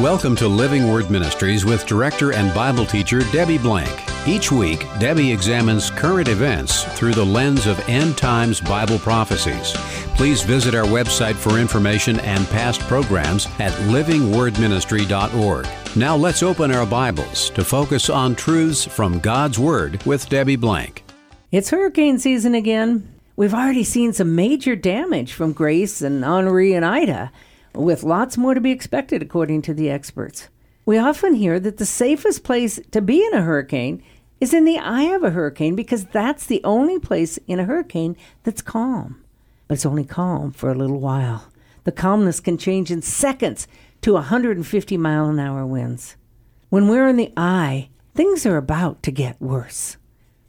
Welcome to Living Word Ministries with director and Bible teacher Debbie Blank. Each week, Debbie examines current events through the lens of end times Bible prophecies. Please visit our website for information and past programs at livingwordministry.org. Now let's open our Bibles to focus on truths from God's Word with Debbie Blank. It's hurricane season again. We've already seen some major damage from Grace and Henri and Ida with lots more to be expected, according to the experts. We often hear that the safest place to be in a hurricane is in the eye of a hurricane because that's the only place in a hurricane that's calm. But it's only calm for a little while. The calmness can change in seconds to 150 mile an hour winds. When we're in the eye, things are about to get worse.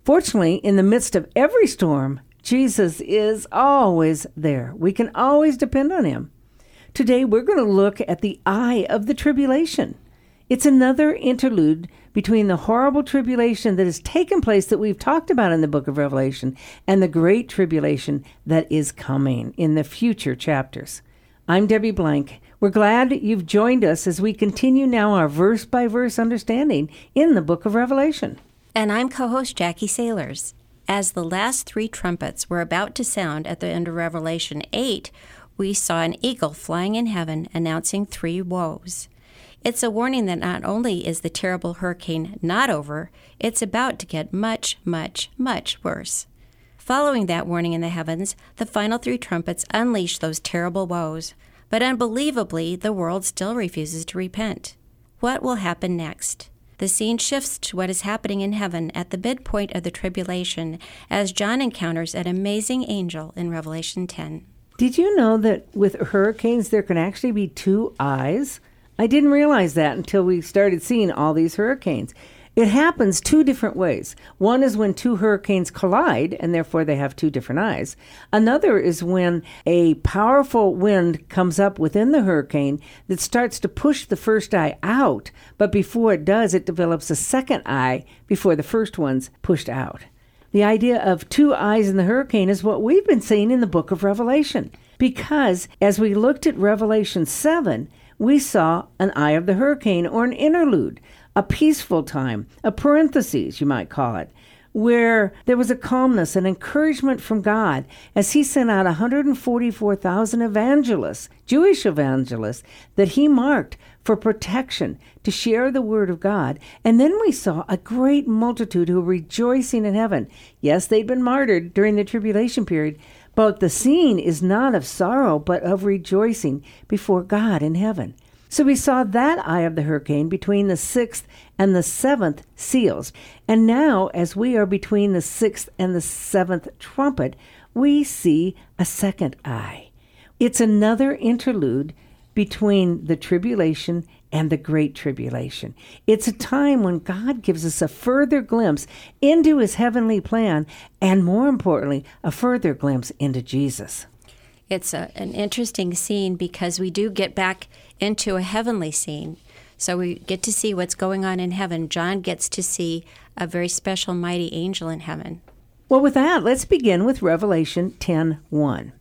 Fortunately, in the midst of every storm, Jesus is always there. We can always depend on him. Today, we're going to look at the eye of the tribulation. It's another interlude between the horrible tribulation that has taken place that we've talked about in the book of Revelation and the great tribulation that is coming in the future chapters. I'm Debbie Blank. We're glad you've joined us as we continue now our verse by verse understanding in the book of Revelation. And I'm co host Jackie Sailors. As the last three trumpets were about to sound at the end of Revelation 8, we saw an eagle flying in heaven announcing three woes. It's a warning that not only is the terrible hurricane not over, it's about to get much, much, much worse. Following that warning in the heavens, the final three trumpets unleash those terrible woes, but unbelievably, the world still refuses to repent. What will happen next? The scene shifts to what is happening in heaven at the midpoint of the tribulation as John encounters an amazing angel in Revelation 10. Did you know that with hurricanes there can actually be two eyes? I didn't realize that until we started seeing all these hurricanes. It happens two different ways. One is when two hurricanes collide, and therefore they have two different eyes. Another is when a powerful wind comes up within the hurricane that starts to push the first eye out, but before it does, it develops a second eye before the first one's pushed out. The idea of two eyes in the hurricane is what we've been seeing in the book of Revelation. Because as we looked at Revelation 7, we saw an eye of the hurricane or an interlude, a peaceful time, a parenthesis, you might call it, where there was a calmness and encouragement from God as He sent out 144,000 evangelists, Jewish evangelists, that He marked for protection to share the word of God. And then we saw a great multitude who were rejoicing in heaven. Yes, they'd been martyred during the tribulation period, but the scene is not of sorrow, but of rejoicing before God in heaven. So we saw that eye of the hurricane between the sixth and the seventh seals. And now, as we are between the sixth and the seventh trumpet, we see a second eye. It's another interlude between the tribulation and the great tribulation. It's a time when God gives us a further glimpse into his heavenly plan, and more importantly, a further glimpse into Jesus. It's a, an interesting scene because we do get back into a heavenly scene. So we get to see what's going on in heaven. John gets to see a very special, mighty angel in heaven. Well, with that, let's begin with Revelation 10 1.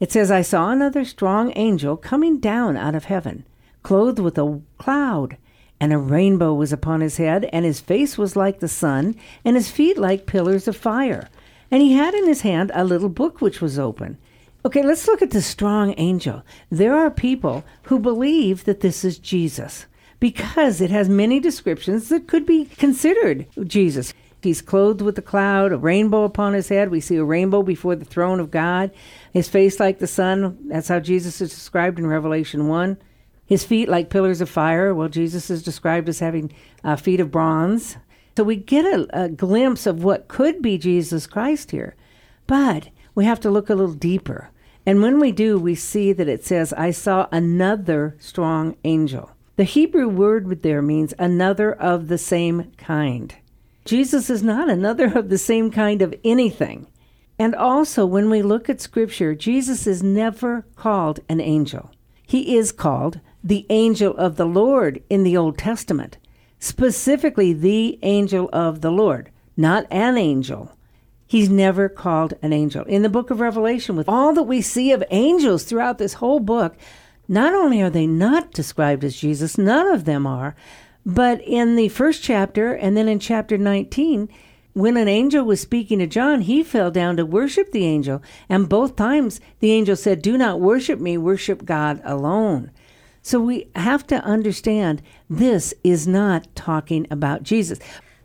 It says, I saw another strong angel coming down out of heaven, clothed with a cloud, and a rainbow was upon his head, and his face was like the sun, and his feet like pillars of fire. And he had in his hand a little book which was open. Okay, let's look at the strong angel. There are people who believe that this is Jesus because it has many descriptions that could be considered Jesus. He's clothed with a cloud, a rainbow upon his head. We see a rainbow before the throne of God. His face like the sun. That's how Jesus is described in Revelation 1. His feet like pillars of fire. Well, Jesus is described as having uh, feet of bronze. So we get a, a glimpse of what could be Jesus Christ here. But we have to look a little deeper. And when we do, we see that it says, I saw another strong angel. The Hebrew word there means another of the same kind. Jesus is not another of the same kind of anything. And also, when we look at Scripture, Jesus is never called an angel. He is called the angel of the Lord in the Old Testament, specifically the angel of the Lord, not an angel. He's never called an angel. In the book of Revelation, with all that we see of angels throughout this whole book, not only are they not described as Jesus, none of them are, but in the first chapter and then in chapter 19, when an angel was speaking to John, he fell down to worship the angel. And both times the angel said, Do not worship me, worship God alone. So we have to understand this is not talking about Jesus.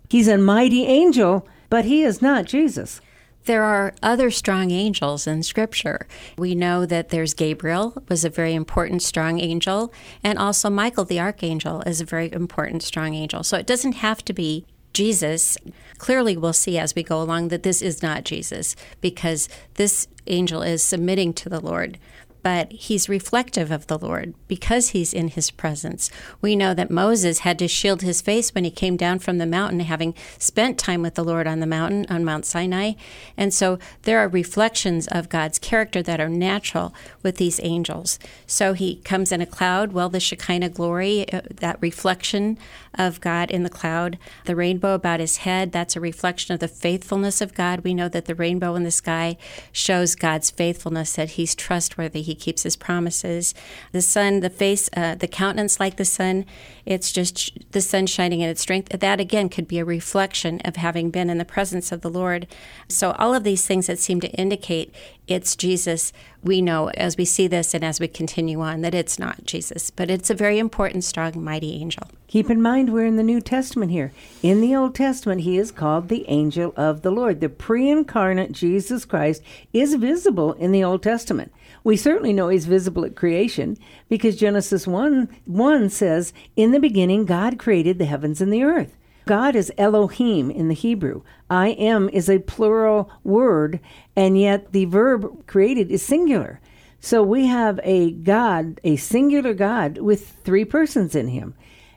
He's a mighty angel, but he is not Jesus. There are other strong angels in Scripture. We know that there's Gabriel was a very important strong angel, and also Michael the archangel is a very important strong angel. So it doesn't have to be Jesus. Clearly, we'll see as we go along that this is not Jesus because this angel is submitting to the Lord but he's reflective of the Lord because he's in his presence. We know that Moses had to shield his face when he came down from the mountain, having spent time with the Lord on the mountain, on Mount Sinai. And so there are reflections of God's character that are natural with these angels. So he comes in a cloud, well, the Shekinah glory, uh, that reflection of God in the cloud, the rainbow about his head, that's a reflection of the faithfulness of God. We know that the rainbow in the sky shows God's faithfulness, that he's trustworthy, he keeps his promises. The sun, the face, uh, the countenance like the sun, it's just the sun shining in its strength. That again could be a reflection of having been in the presence of the Lord. So, all of these things that seem to indicate it's Jesus, we know as we see this and as we continue on that it's not Jesus, but it's a very important, strong, mighty angel. Keep in mind we're in the New Testament here. In the Old Testament, he is called the angel of the Lord. The pre incarnate Jesus Christ is visible in the Old Testament. We certainly know he's visible at creation because Genesis 1 1 says, In the beginning, God created the heavens and the earth. God is Elohim in the Hebrew. I am is a plural word, and yet the verb created is singular. So we have a God, a singular God with three persons in him.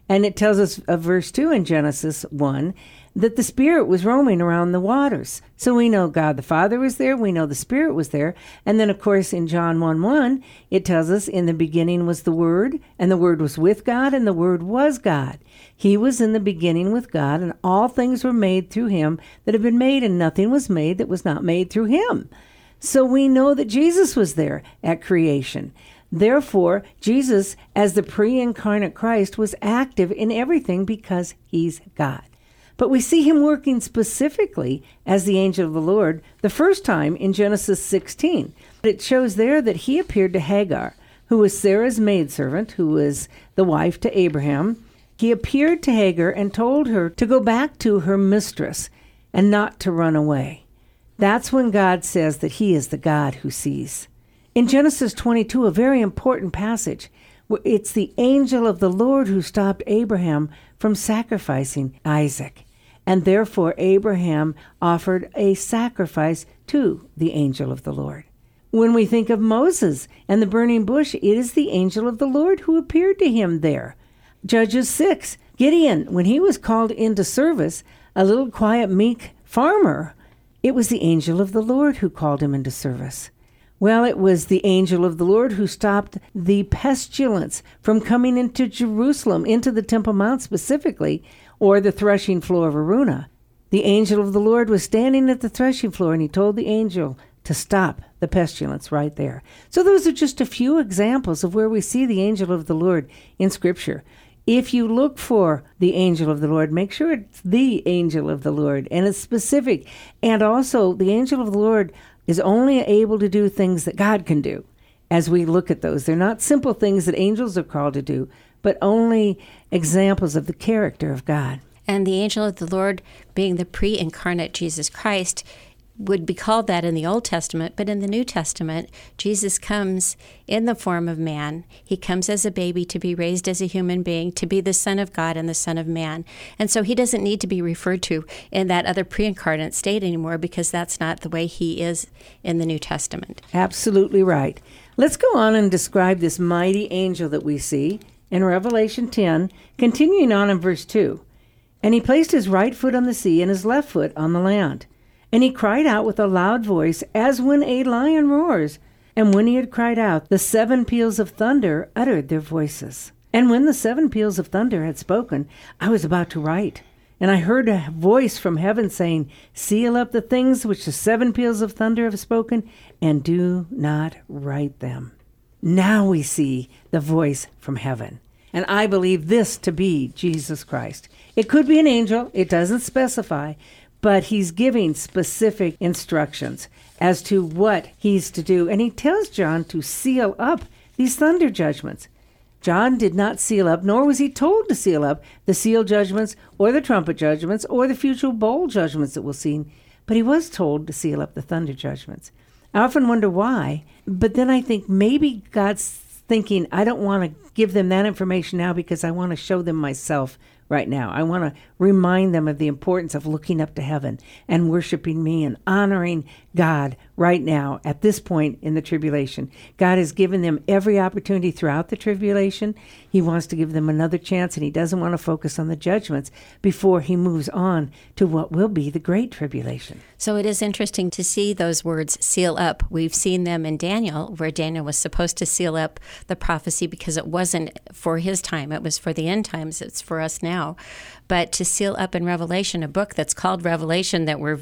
And it tells us of verse 2 in Genesis 1 that the Spirit was roaming around the waters. So we know God the Father was there, we know the Spirit was there. And then, of course, in John 1 1, it tells us, In the beginning was the Word, and the Word was with God, and the Word was God. He was in the beginning with God, and all things were made through him that have been made, and nothing was made that was not made through him. So we know that Jesus was there at creation. Therefore, Jesus, as the pre incarnate Christ, was active in everything because he's God. But we see him working specifically as the angel of the Lord the first time in Genesis 16. It shows there that he appeared to Hagar, who was Sarah's maidservant, who was the wife to Abraham. He appeared to Hagar and told her to go back to her mistress and not to run away. That's when God says that he is the God who sees. In Genesis 22, a very important passage, it's the angel of the Lord who stopped Abraham from sacrificing Isaac and therefore Abraham offered a sacrifice to the angel of the Lord. When we think of Moses and the burning bush, it is the angel of the Lord who appeared to him there. Judges 6, Gideon, when he was called into service, a little quiet, meek farmer, it was the angel of the Lord who called him into service. Well, it was the angel of the Lord who stopped the pestilence from coming into Jerusalem, into the Temple Mount specifically, or the threshing floor of Araunah. The angel of the Lord was standing at the threshing floor, and he told the angel to stop the pestilence right there. So, those are just a few examples of where we see the angel of the Lord in Scripture. If you look for the angel of the Lord, make sure it's the angel of the Lord and it's specific. And also, the angel of the Lord is only able to do things that God can do as we look at those. They're not simple things that angels are called to do, but only examples of the character of God. And the angel of the Lord, being the pre incarnate Jesus Christ, would be called that in the Old Testament, but in the New Testament, Jesus comes in the form of man. He comes as a baby to be raised as a human being, to be the Son of God and the Son of Man. And so he doesn't need to be referred to in that other pre incarnate state anymore because that's not the way he is in the New Testament. Absolutely right. Let's go on and describe this mighty angel that we see in Revelation 10, continuing on in verse 2. And he placed his right foot on the sea and his left foot on the land. And he cried out with a loud voice, as when a lion roars. And when he had cried out, the seven peals of thunder uttered their voices. And when the seven peals of thunder had spoken, I was about to write. And I heard a voice from heaven saying, Seal up the things which the seven peals of thunder have spoken, and do not write them. Now we see the voice from heaven. And I believe this to be Jesus Christ. It could be an angel, it doesn't specify, but he's giving specific instructions as to what he's to do. And he tells John to seal up these thunder judgments. John did not seal up, nor was he told to seal up the seal judgments or the trumpet judgments or the future bowl judgments that we'll see, but he was told to seal up the thunder judgments. I often wonder why, but then I think maybe God's thinking, I don't want to give them that information now because I want to show them myself right now. I want to remind them of the importance of looking up to heaven and worshiping me and honoring God right now at this point in the tribulation. God has given them every opportunity throughout the tribulation. He wants to give them another chance and he doesn't want to focus on the judgments before he moves on to what will be the great tribulation. So it is interesting to see those words seal up. We've seen them in Daniel where Daniel was supposed to seal up the prophecy because it wasn't for his time, it was for the end times. It's for us now but to seal up in Revelation, a book that's called Revelation, that we're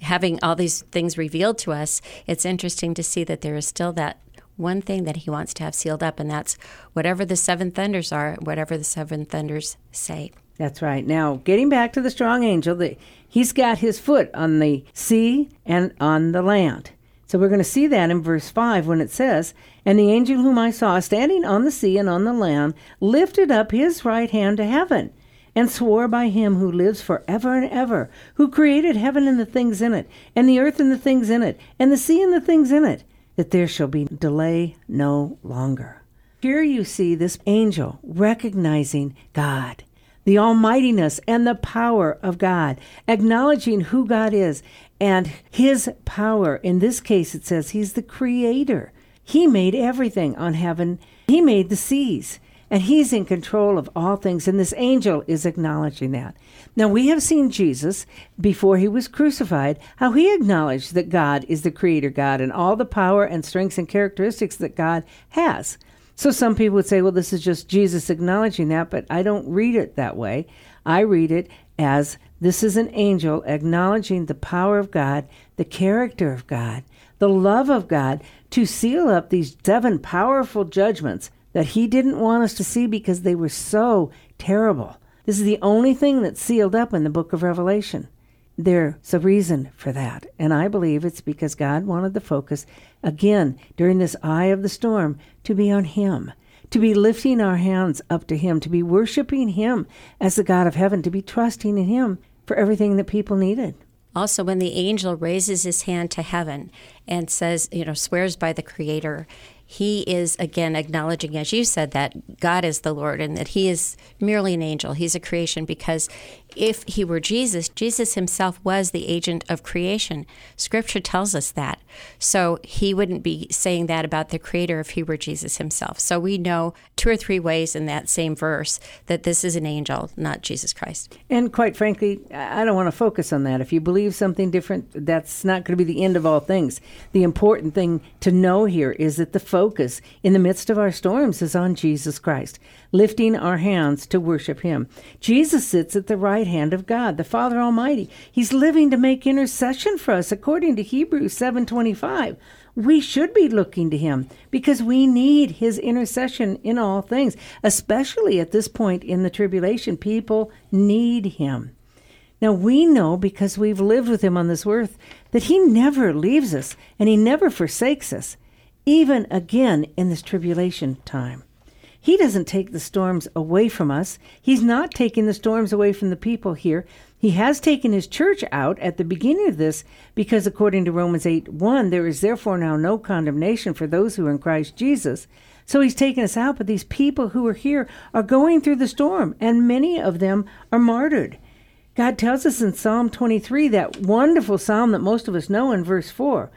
having all these things revealed to us, it's interesting to see that there is still that one thing that he wants to have sealed up, and that's whatever the seven thunders are, whatever the seven thunders say. That's right. Now, getting back to the strong angel, the, he's got his foot on the sea and on the land. So we're going to see that in verse 5 when it says, And the angel whom I saw standing on the sea and on the land lifted up his right hand to heaven and swore by him who lives for ever and ever, who created heaven and the things in it, and the earth and the things in it, and the sea and the things in it, that there shall be delay no longer. Here you see this angel recognizing God, the almightiness and the power of God, acknowledging who God is and his power. In this case, it says he's the creator. He made everything on heaven, he made the seas and he's in control of all things. And this angel is acknowledging that. Now, we have seen Jesus before he was crucified, how he acknowledged that God is the creator God and all the power and strengths and characteristics that God has. So some people would say, well, this is just Jesus acknowledging that, but I don't read it that way. I read it as this is an angel acknowledging the power of God, the character of God, the love of God to seal up these seven powerful judgments that he didn't want us to see because they were so terrible. This is the only thing that's sealed up in the book of Revelation. There's a reason for that. And I believe it's because God wanted the focus, again, during this eye of the storm, to be on Him, to be lifting our hands up to Him, to be worshiping Him as the God of heaven, to be trusting in Him for everything that people needed. Also, when the angel raises his hand to heaven and says, you know, swears by the Creator, he is again acknowledging, as you said, that God is the Lord and that he is merely an angel. He's a creation because if he were Jesus, Jesus himself was the agent of creation. Scripture tells us that. So he wouldn't be saying that about the Creator if he were Jesus himself. So we know two or three ways in that same verse that this is an angel, not Jesus Christ. And quite frankly, I don't want to focus on that. If you believe something different, that's not going to be the end of all things. The important thing to know here is that the focus in the midst of our storms is on Jesus Christ, lifting our hands to worship Him. Jesus sits at the right hand of God, the Father Almighty. He's living to make intercession for us, according to Hebrews 7:25. We should be looking to him because we need his intercession in all things, especially at this point in the tribulation. People need him. Now we know because we've lived with him on this earth that he never leaves us and he never forsakes us even again in this tribulation time. He doesn't take the storms away from us. He's not taking the storms away from the people here. He has taken his church out at the beginning of this because, according to Romans 8 1, there is therefore now no condemnation for those who are in Christ Jesus. So he's taken us out, but these people who are here are going through the storm, and many of them are martyred. God tells us in Psalm 23, that wonderful psalm that most of us know in verse 4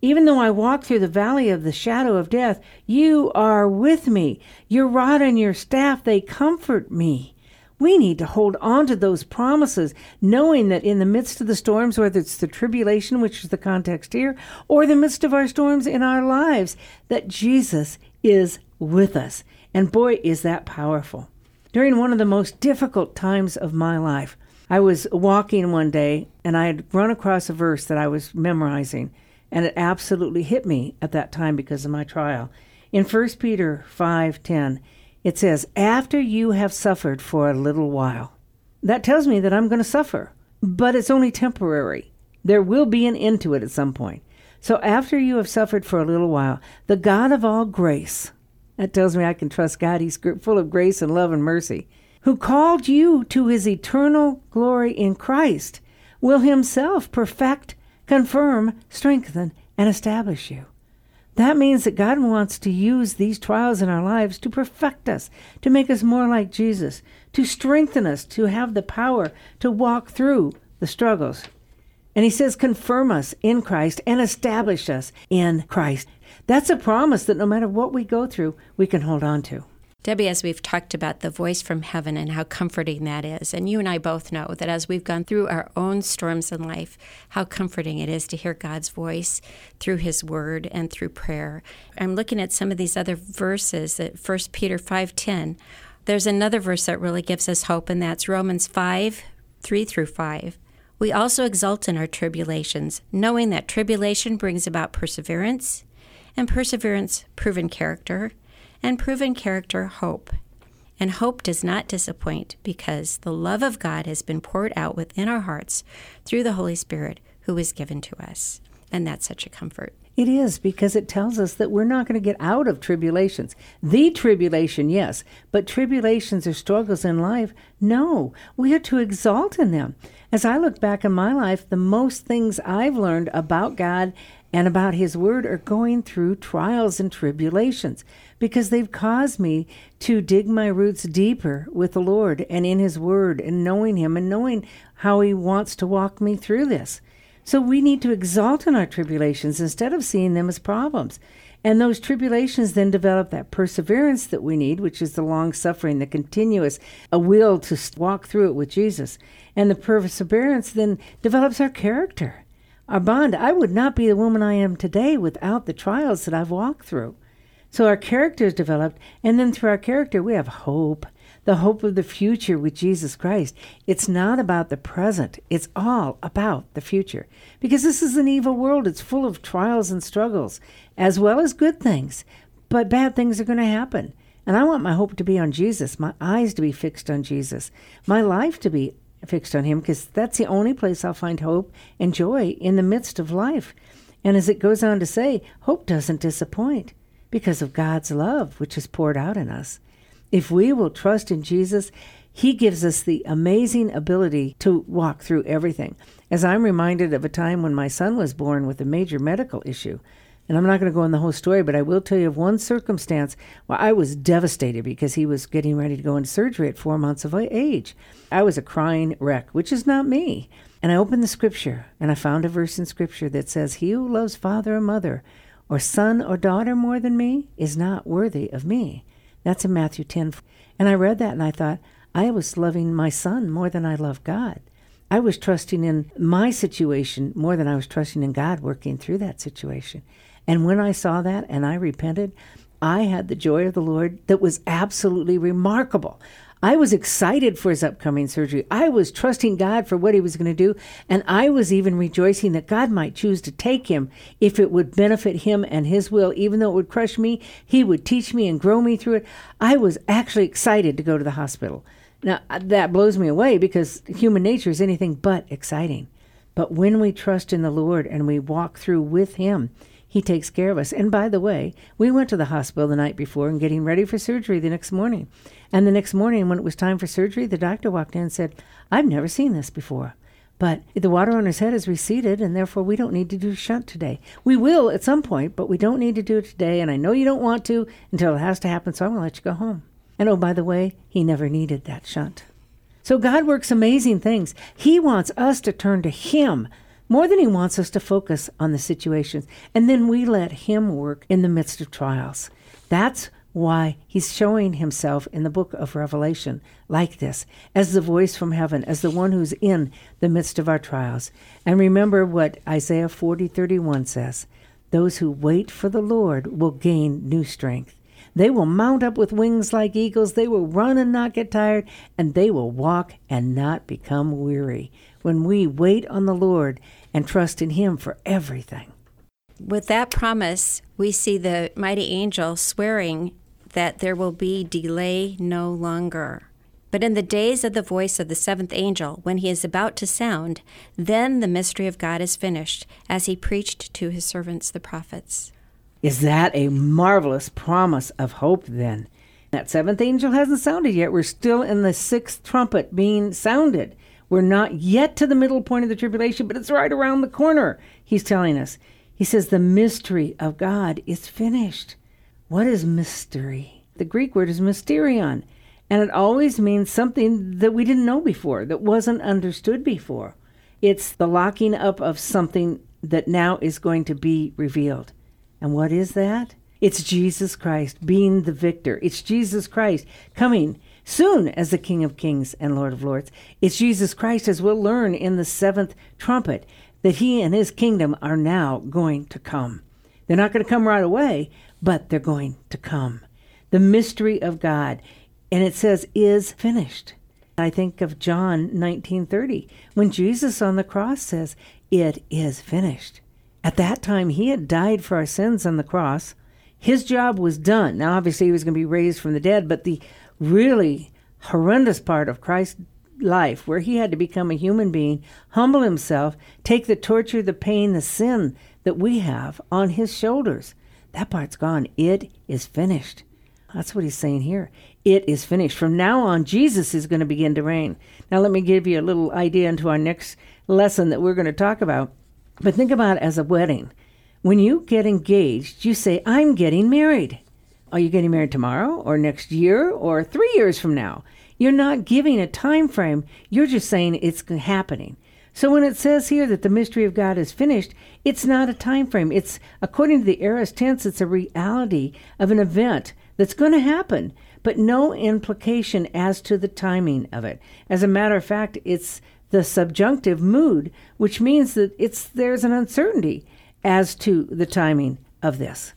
even though I walk through the valley of the shadow of death, you are with me. Your rod and your staff, they comfort me. We need to hold on to those promises, knowing that in the midst of the storms, whether it's the tribulation, which is the context here, or the midst of our storms in our lives, that Jesus is with us. And boy, is that powerful. During one of the most difficult times of my life, I was walking one day and I had run across a verse that I was memorizing. And it absolutely hit me at that time because of my trial. In 1 Peter 5:10, it says, "After you have suffered for a little while." That tells me that I'm going to suffer, but it's only temporary. There will be an end to it at some point. So after you have suffered for a little while, the God of all grace, that tells me I can trust God. He's full of grace and love and mercy, who called you to his eternal glory in Christ, will himself perfect, confirm, strengthen, and establish you. That means that God wants to use these trials in our lives to perfect us, to make us more like Jesus, to strengthen us, to have the power to walk through the struggles. And he says, confirm us in Christ and establish us in Christ. That's a promise that no matter what we go through, we can hold on to. Debbie, as we've talked about the voice from heaven and how comforting that is, and you and I both know that as we've gone through our own storms in life, how comforting it is to hear God's voice through His Word and through prayer. I'm looking at some of these other verses that 1 Peter 5:10. There's another verse that really gives us hope, and that's Romans 5, 3 through 5. We also exult in our tribulations, knowing that tribulation brings about perseverance, and perseverance, proven character and proven character, hope. And hope does not disappoint because the love of God has been poured out within our hearts through the Holy Spirit who is given to us. And that's such a comfort. It is because it tells us that we're not going to get out of tribulations. The tribulation, yes, but tribulations or struggles in life, no. We are to exalt in them. As I look back in my life, the most things I've learned about God and about His Word are going through trials and tribulations because they've caused me to dig my roots deeper with the Lord and in His Word and knowing Him and knowing how He wants to walk me through this. So we need to exalt in our tribulations instead of seeing them as problems. And those tribulations then develop that perseverance that we need, which is the long suffering, the continuous, a will to walk through it with Jesus. And the perseverance then develops our character, our bond. I would not be the woman I am today without the trials that I've walked through. So our character is developed, and then through our character, we have hope, the hope of the future with Jesus Christ. It's not about the present, it's all about the future. Because this is an evil world, it's full of trials and struggles, as well as good things. But bad things are going to happen. And I want my hope to be on Jesus, my eyes to be fixed on Jesus, my life to be fixed on Him, because that's the only place I'll find hope and joy in the midst of life. And as it goes on to say, hope doesn't disappoint because of God's love, which is poured out in us. If we will trust in Jesus, He gives us the amazing ability to walk through everything. As I'm reminded of a time when my son was born with a major medical issue, and I'm not going to go in the whole story, but I will tell you of one circumstance where I was devastated because he was getting ready to go into surgery at four months of age. I was a crying wreck, which is not me. And I opened the scripture and I found a verse in scripture that says, He who loves father or mother or son or daughter more than me is not worthy of me. That's in Matthew 10. And I read that and I thought, I was loving my son more than I love God. I was trusting in my situation more than I was trusting in God working through that situation. And when I saw that and I repented, I had the joy of the Lord that was absolutely remarkable. I was excited for his upcoming surgery. I was trusting God for what he was going to do. And I was even rejoicing that God might choose to take him if it would benefit him and his will. Even though it would crush me, he would teach me and grow me through it. I was actually excited to go to the hospital. Now, uh, that blows me away because human nature is anything but exciting. But when we trust in the Lord and we walk through with him, he takes care of us. And by the way, we went to the hospital the night before and getting ready for surgery the next morning. And the next morning, when it was time for surgery, the doctor walked in and said, I've never seen this before. But the water on his head has receded, and therefore we don't need to do shunt today. We will at some point, but we don't need to do it today. And I know you don't want to until it has to happen, so I'm going to let you go home. And oh, by the way, he never needed that shunt. So God works amazing things. He wants us to turn to Him more than he wants us to focus on the situations. And then we let him work in the midst of trials. That's why he's showing himself in the book of Revelation like this, as the voice from heaven, as the one who's in the midst of our trials. And remember what Isaiah 40 31 says Those who wait for the Lord will gain new strength. They will mount up with wings like eagles. They will run and not get tired, and they will walk and not become weary. When we wait on the Lord and trust in Him for everything. With that promise, we see the mighty angel swearing that there will be delay no longer. But in the days of the voice of the seventh angel, when he is about to sound, then the mystery of God is finished, as he preached to his servants the prophets. Is that a marvelous promise of hope then? That seventh angel hasn't sounded yet. We're still in the sixth trumpet being sounded. We're not yet to the middle point of the tribulation, but it's right around the corner, he's telling us. He says the mystery of God is finished. What is mystery? The Greek word is mysterion, and it always means something that we didn't know before, that wasn't understood before. It's the locking up of something that now is going to be revealed. And what is that? It's Jesus Christ being the victor. It's Jesus Christ coming soon as the King of Kings and Lord of Lords. It's Jesus Christ, as we'll learn in the seventh trumpet, that he and his kingdom are now going to come. They're not going to come right away, but they're going to come. The mystery of God, and it says, is finished. I think of John 19:30 when Jesus on the cross says, "It is finished." At that time he had died for our sins on the cross. His job was done. Now obviously he was going to be raised from the dead, but the really horrendous part of Christ's life where he had to become a human being, humble himself, take the torture, the pain, the sin that we have on his shoulders. That part's gone. It is finished. That's what he's saying here. It is finished. From now on, Jesus is going to begin to reign. Now, let me give you a little idea into our next lesson that we're going to talk about. But think about it as a wedding. When you get engaged, you say, I'm getting married. Are you getting married tomorrow or next year or three years from now? You're not giving a time frame. You're just saying it's happening. So when it says here that the mystery of God is finished, it's not a time frame. It's according to the aorist tense, it's a reality of an event that's going to happen, but no implication as to the timing of it. As a matter of fact, it's the subjunctive mood, which means that it's there's an uncertainty as to the timing of this.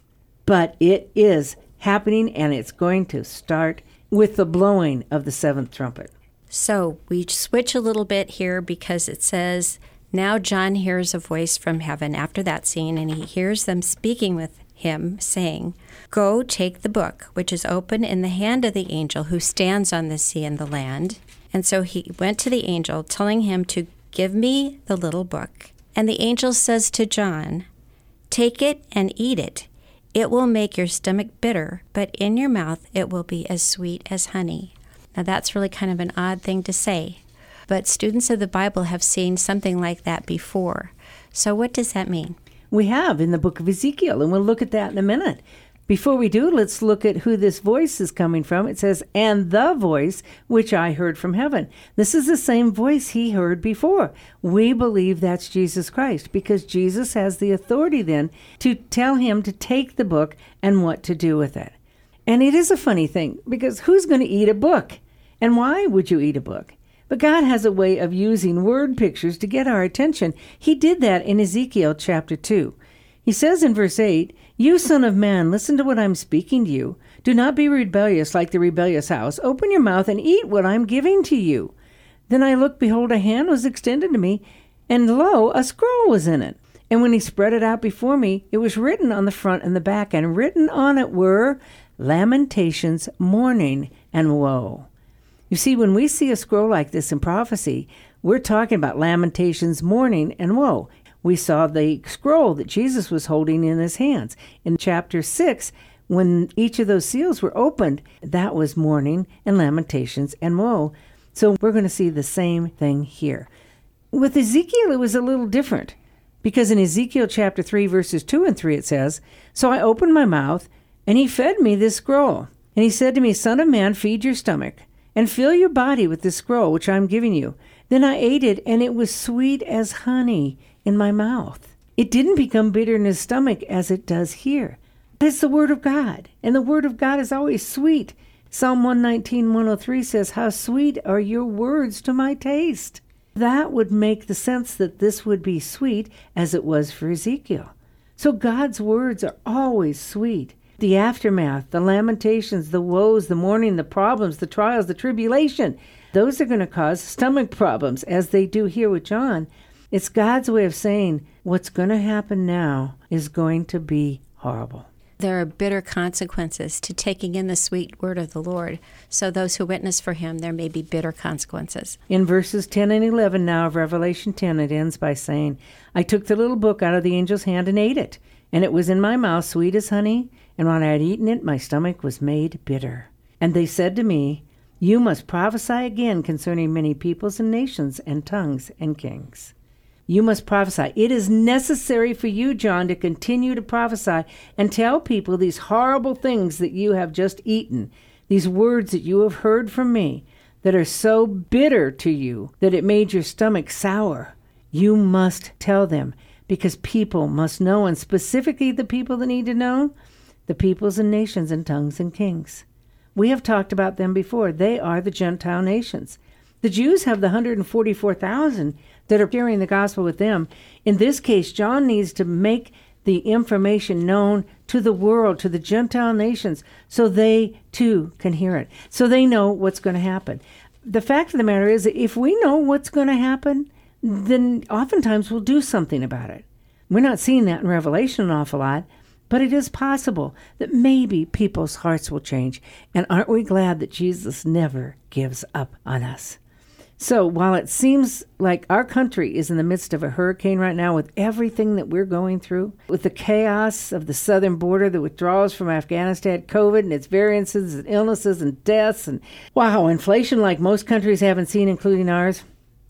But it is happening and it's going to start with the blowing of the seventh trumpet. So we switch a little bit here because it says, Now John hears a voice from heaven after that scene, and he hears them speaking with him, saying, Go take the book, which is open in the hand of the angel who stands on the sea and the land. And so he went to the angel, telling him to give me the little book. And the angel says to John, Take it and eat it. It will make your stomach bitter, but in your mouth it will be as sweet as honey. Now, that's really kind of an odd thing to say, but students of the Bible have seen something like that before. So, what does that mean? We have in the book of Ezekiel, and we'll look at that in a minute. Before we do, let's look at who this voice is coming from. It says, And the voice which I heard from heaven. This is the same voice he heard before. We believe that's Jesus Christ because Jesus has the authority then to tell him to take the book and what to do with it. And it is a funny thing because who's going to eat a book? And why would you eat a book? But God has a way of using word pictures to get our attention. He did that in Ezekiel chapter 2. He says in verse 8, You son of man, listen to what I'm speaking to you. Do not be rebellious like the rebellious house. Open your mouth and eat what I'm giving to you. Then I looked, behold, a hand was extended to me, and lo, a scroll was in it. And when he spread it out before me, it was written on the front and the back, and written on it were Lamentations, Mourning, and Woe. You see, when we see a scroll like this in prophecy, we're talking about lamentations, mourning, and woe. We saw the scroll that Jesus was holding in his hands. In chapter 6, when each of those seals were opened, that was mourning and lamentations and woe. So we're going to see the same thing here. With Ezekiel, it was a little different because in Ezekiel chapter 3, verses 2 and 3, it says, So I opened my mouth, and he fed me this scroll. And he said to me, Son of man, feed your stomach, and fill your body with this scroll which I am giving you. Then I ate it, and it was sweet as honey in my mouth. It didn't become bitter in his stomach as it does here. It's the Word of God, and the Word of God is always sweet. Psalm 119, 103 says, How sweet are your words to my taste. That would make the sense that this would be sweet as it was for Ezekiel. So God's words are always sweet. The aftermath, the lamentations, the woes, the mourning, the problems, the trials, the tribulation, those are going to cause stomach problems, as they do here with John. It's God's way of saying what's going to happen now is going to be horrible. there are bitter consequences to taking in the sweet word of the Lord. So, those who witness for him, there may be bitter consequences. In verses 10 and 11 now of Revelation 10, it ends by saying, I took the little book out of the angel's hand and ate it, and it was in my mouth sweet as honey, and when I had eaten it, my stomach was made bitter. And they said to me, You must prophesy again concerning many peoples and nations and tongues and kings. You must prophesy. It is necessary for you, John, to continue to prophesy and tell people these horrible things that you have just eaten, these words that you have heard from me that are so bitter to you that it made your stomach sour. You must tell them because people must know, and specifically the people that need to know the peoples and nations and tongues and kings. We have talked about them before. They are the Gentile nations. The Jews have the 144,000 that are sharing the gospel with them. In this case, John needs to make the information known to the world, to the Gentile nations, so they too can hear it, so they know what's going to happen. The fact of the matter is, that if we know what's going to happen, then oftentimes we'll do something about it. We're not seeing that in Revelation an awful lot, but it is possible that maybe people's hearts will change. And aren't we glad that Jesus never gives up on us? So while it seems like our country is in the midst of a hurricane right now with everything that we're going through, with the chaos of the southern border, the withdrawals from Afghanistan, COVID and its variances and illnesses and deaths, and wow, inflation like most countries haven't seen, including ours,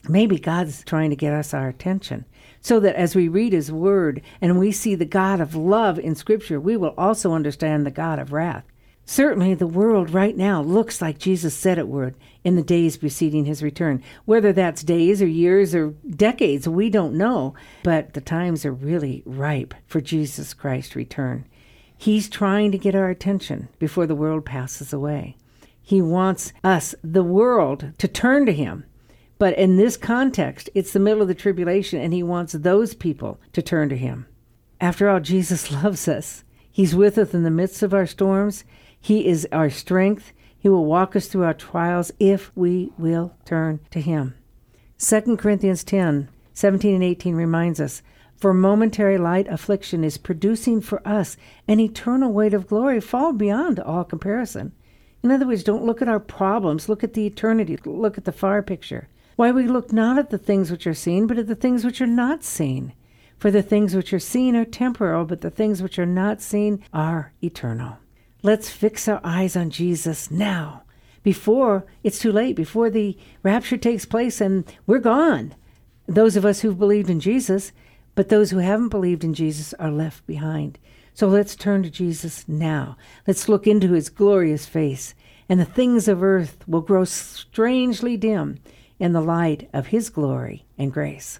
maybe God's trying to get us our attention. So that as we read His Word and we see the God of love in Scripture, we will also understand the God of wrath. Certainly, the world right now looks like Jesus said it would in the days preceding his return. Whether that's days or years or decades, we don't know, but the times are really ripe for Jesus Christ's return. He's trying to get our attention before the world passes away. He wants us, the world, to turn to him. But in this context, it's the middle of the tribulation, and he wants those people to turn to him. After all, Jesus loves us. He's with us in the midst of our storms. He is our strength. He will walk us through our trials if we will turn to Him. 2 Corinthians 10 17 and 18 reminds us For momentary light affliction is producing for us an eternal weight of glory far beyond all comparison. In other words, don't look at our problems, look at the eternity, look at the far picture. Why we look not at the things which are seen, but at the things which are not seen. For the things which are seen are temporal, but the things which are not seen are eternal. Let's fix our eyes on Jesus now, before it's too late, before the rapture takes place and we're gone. Those of us who've believed in Jesus, but those who haven't believed in Jesus are left behind. So let's turn to Jesus now. Let's look into his glorious face, and the things of earth will grow strangely dim in the light of his glory and grace.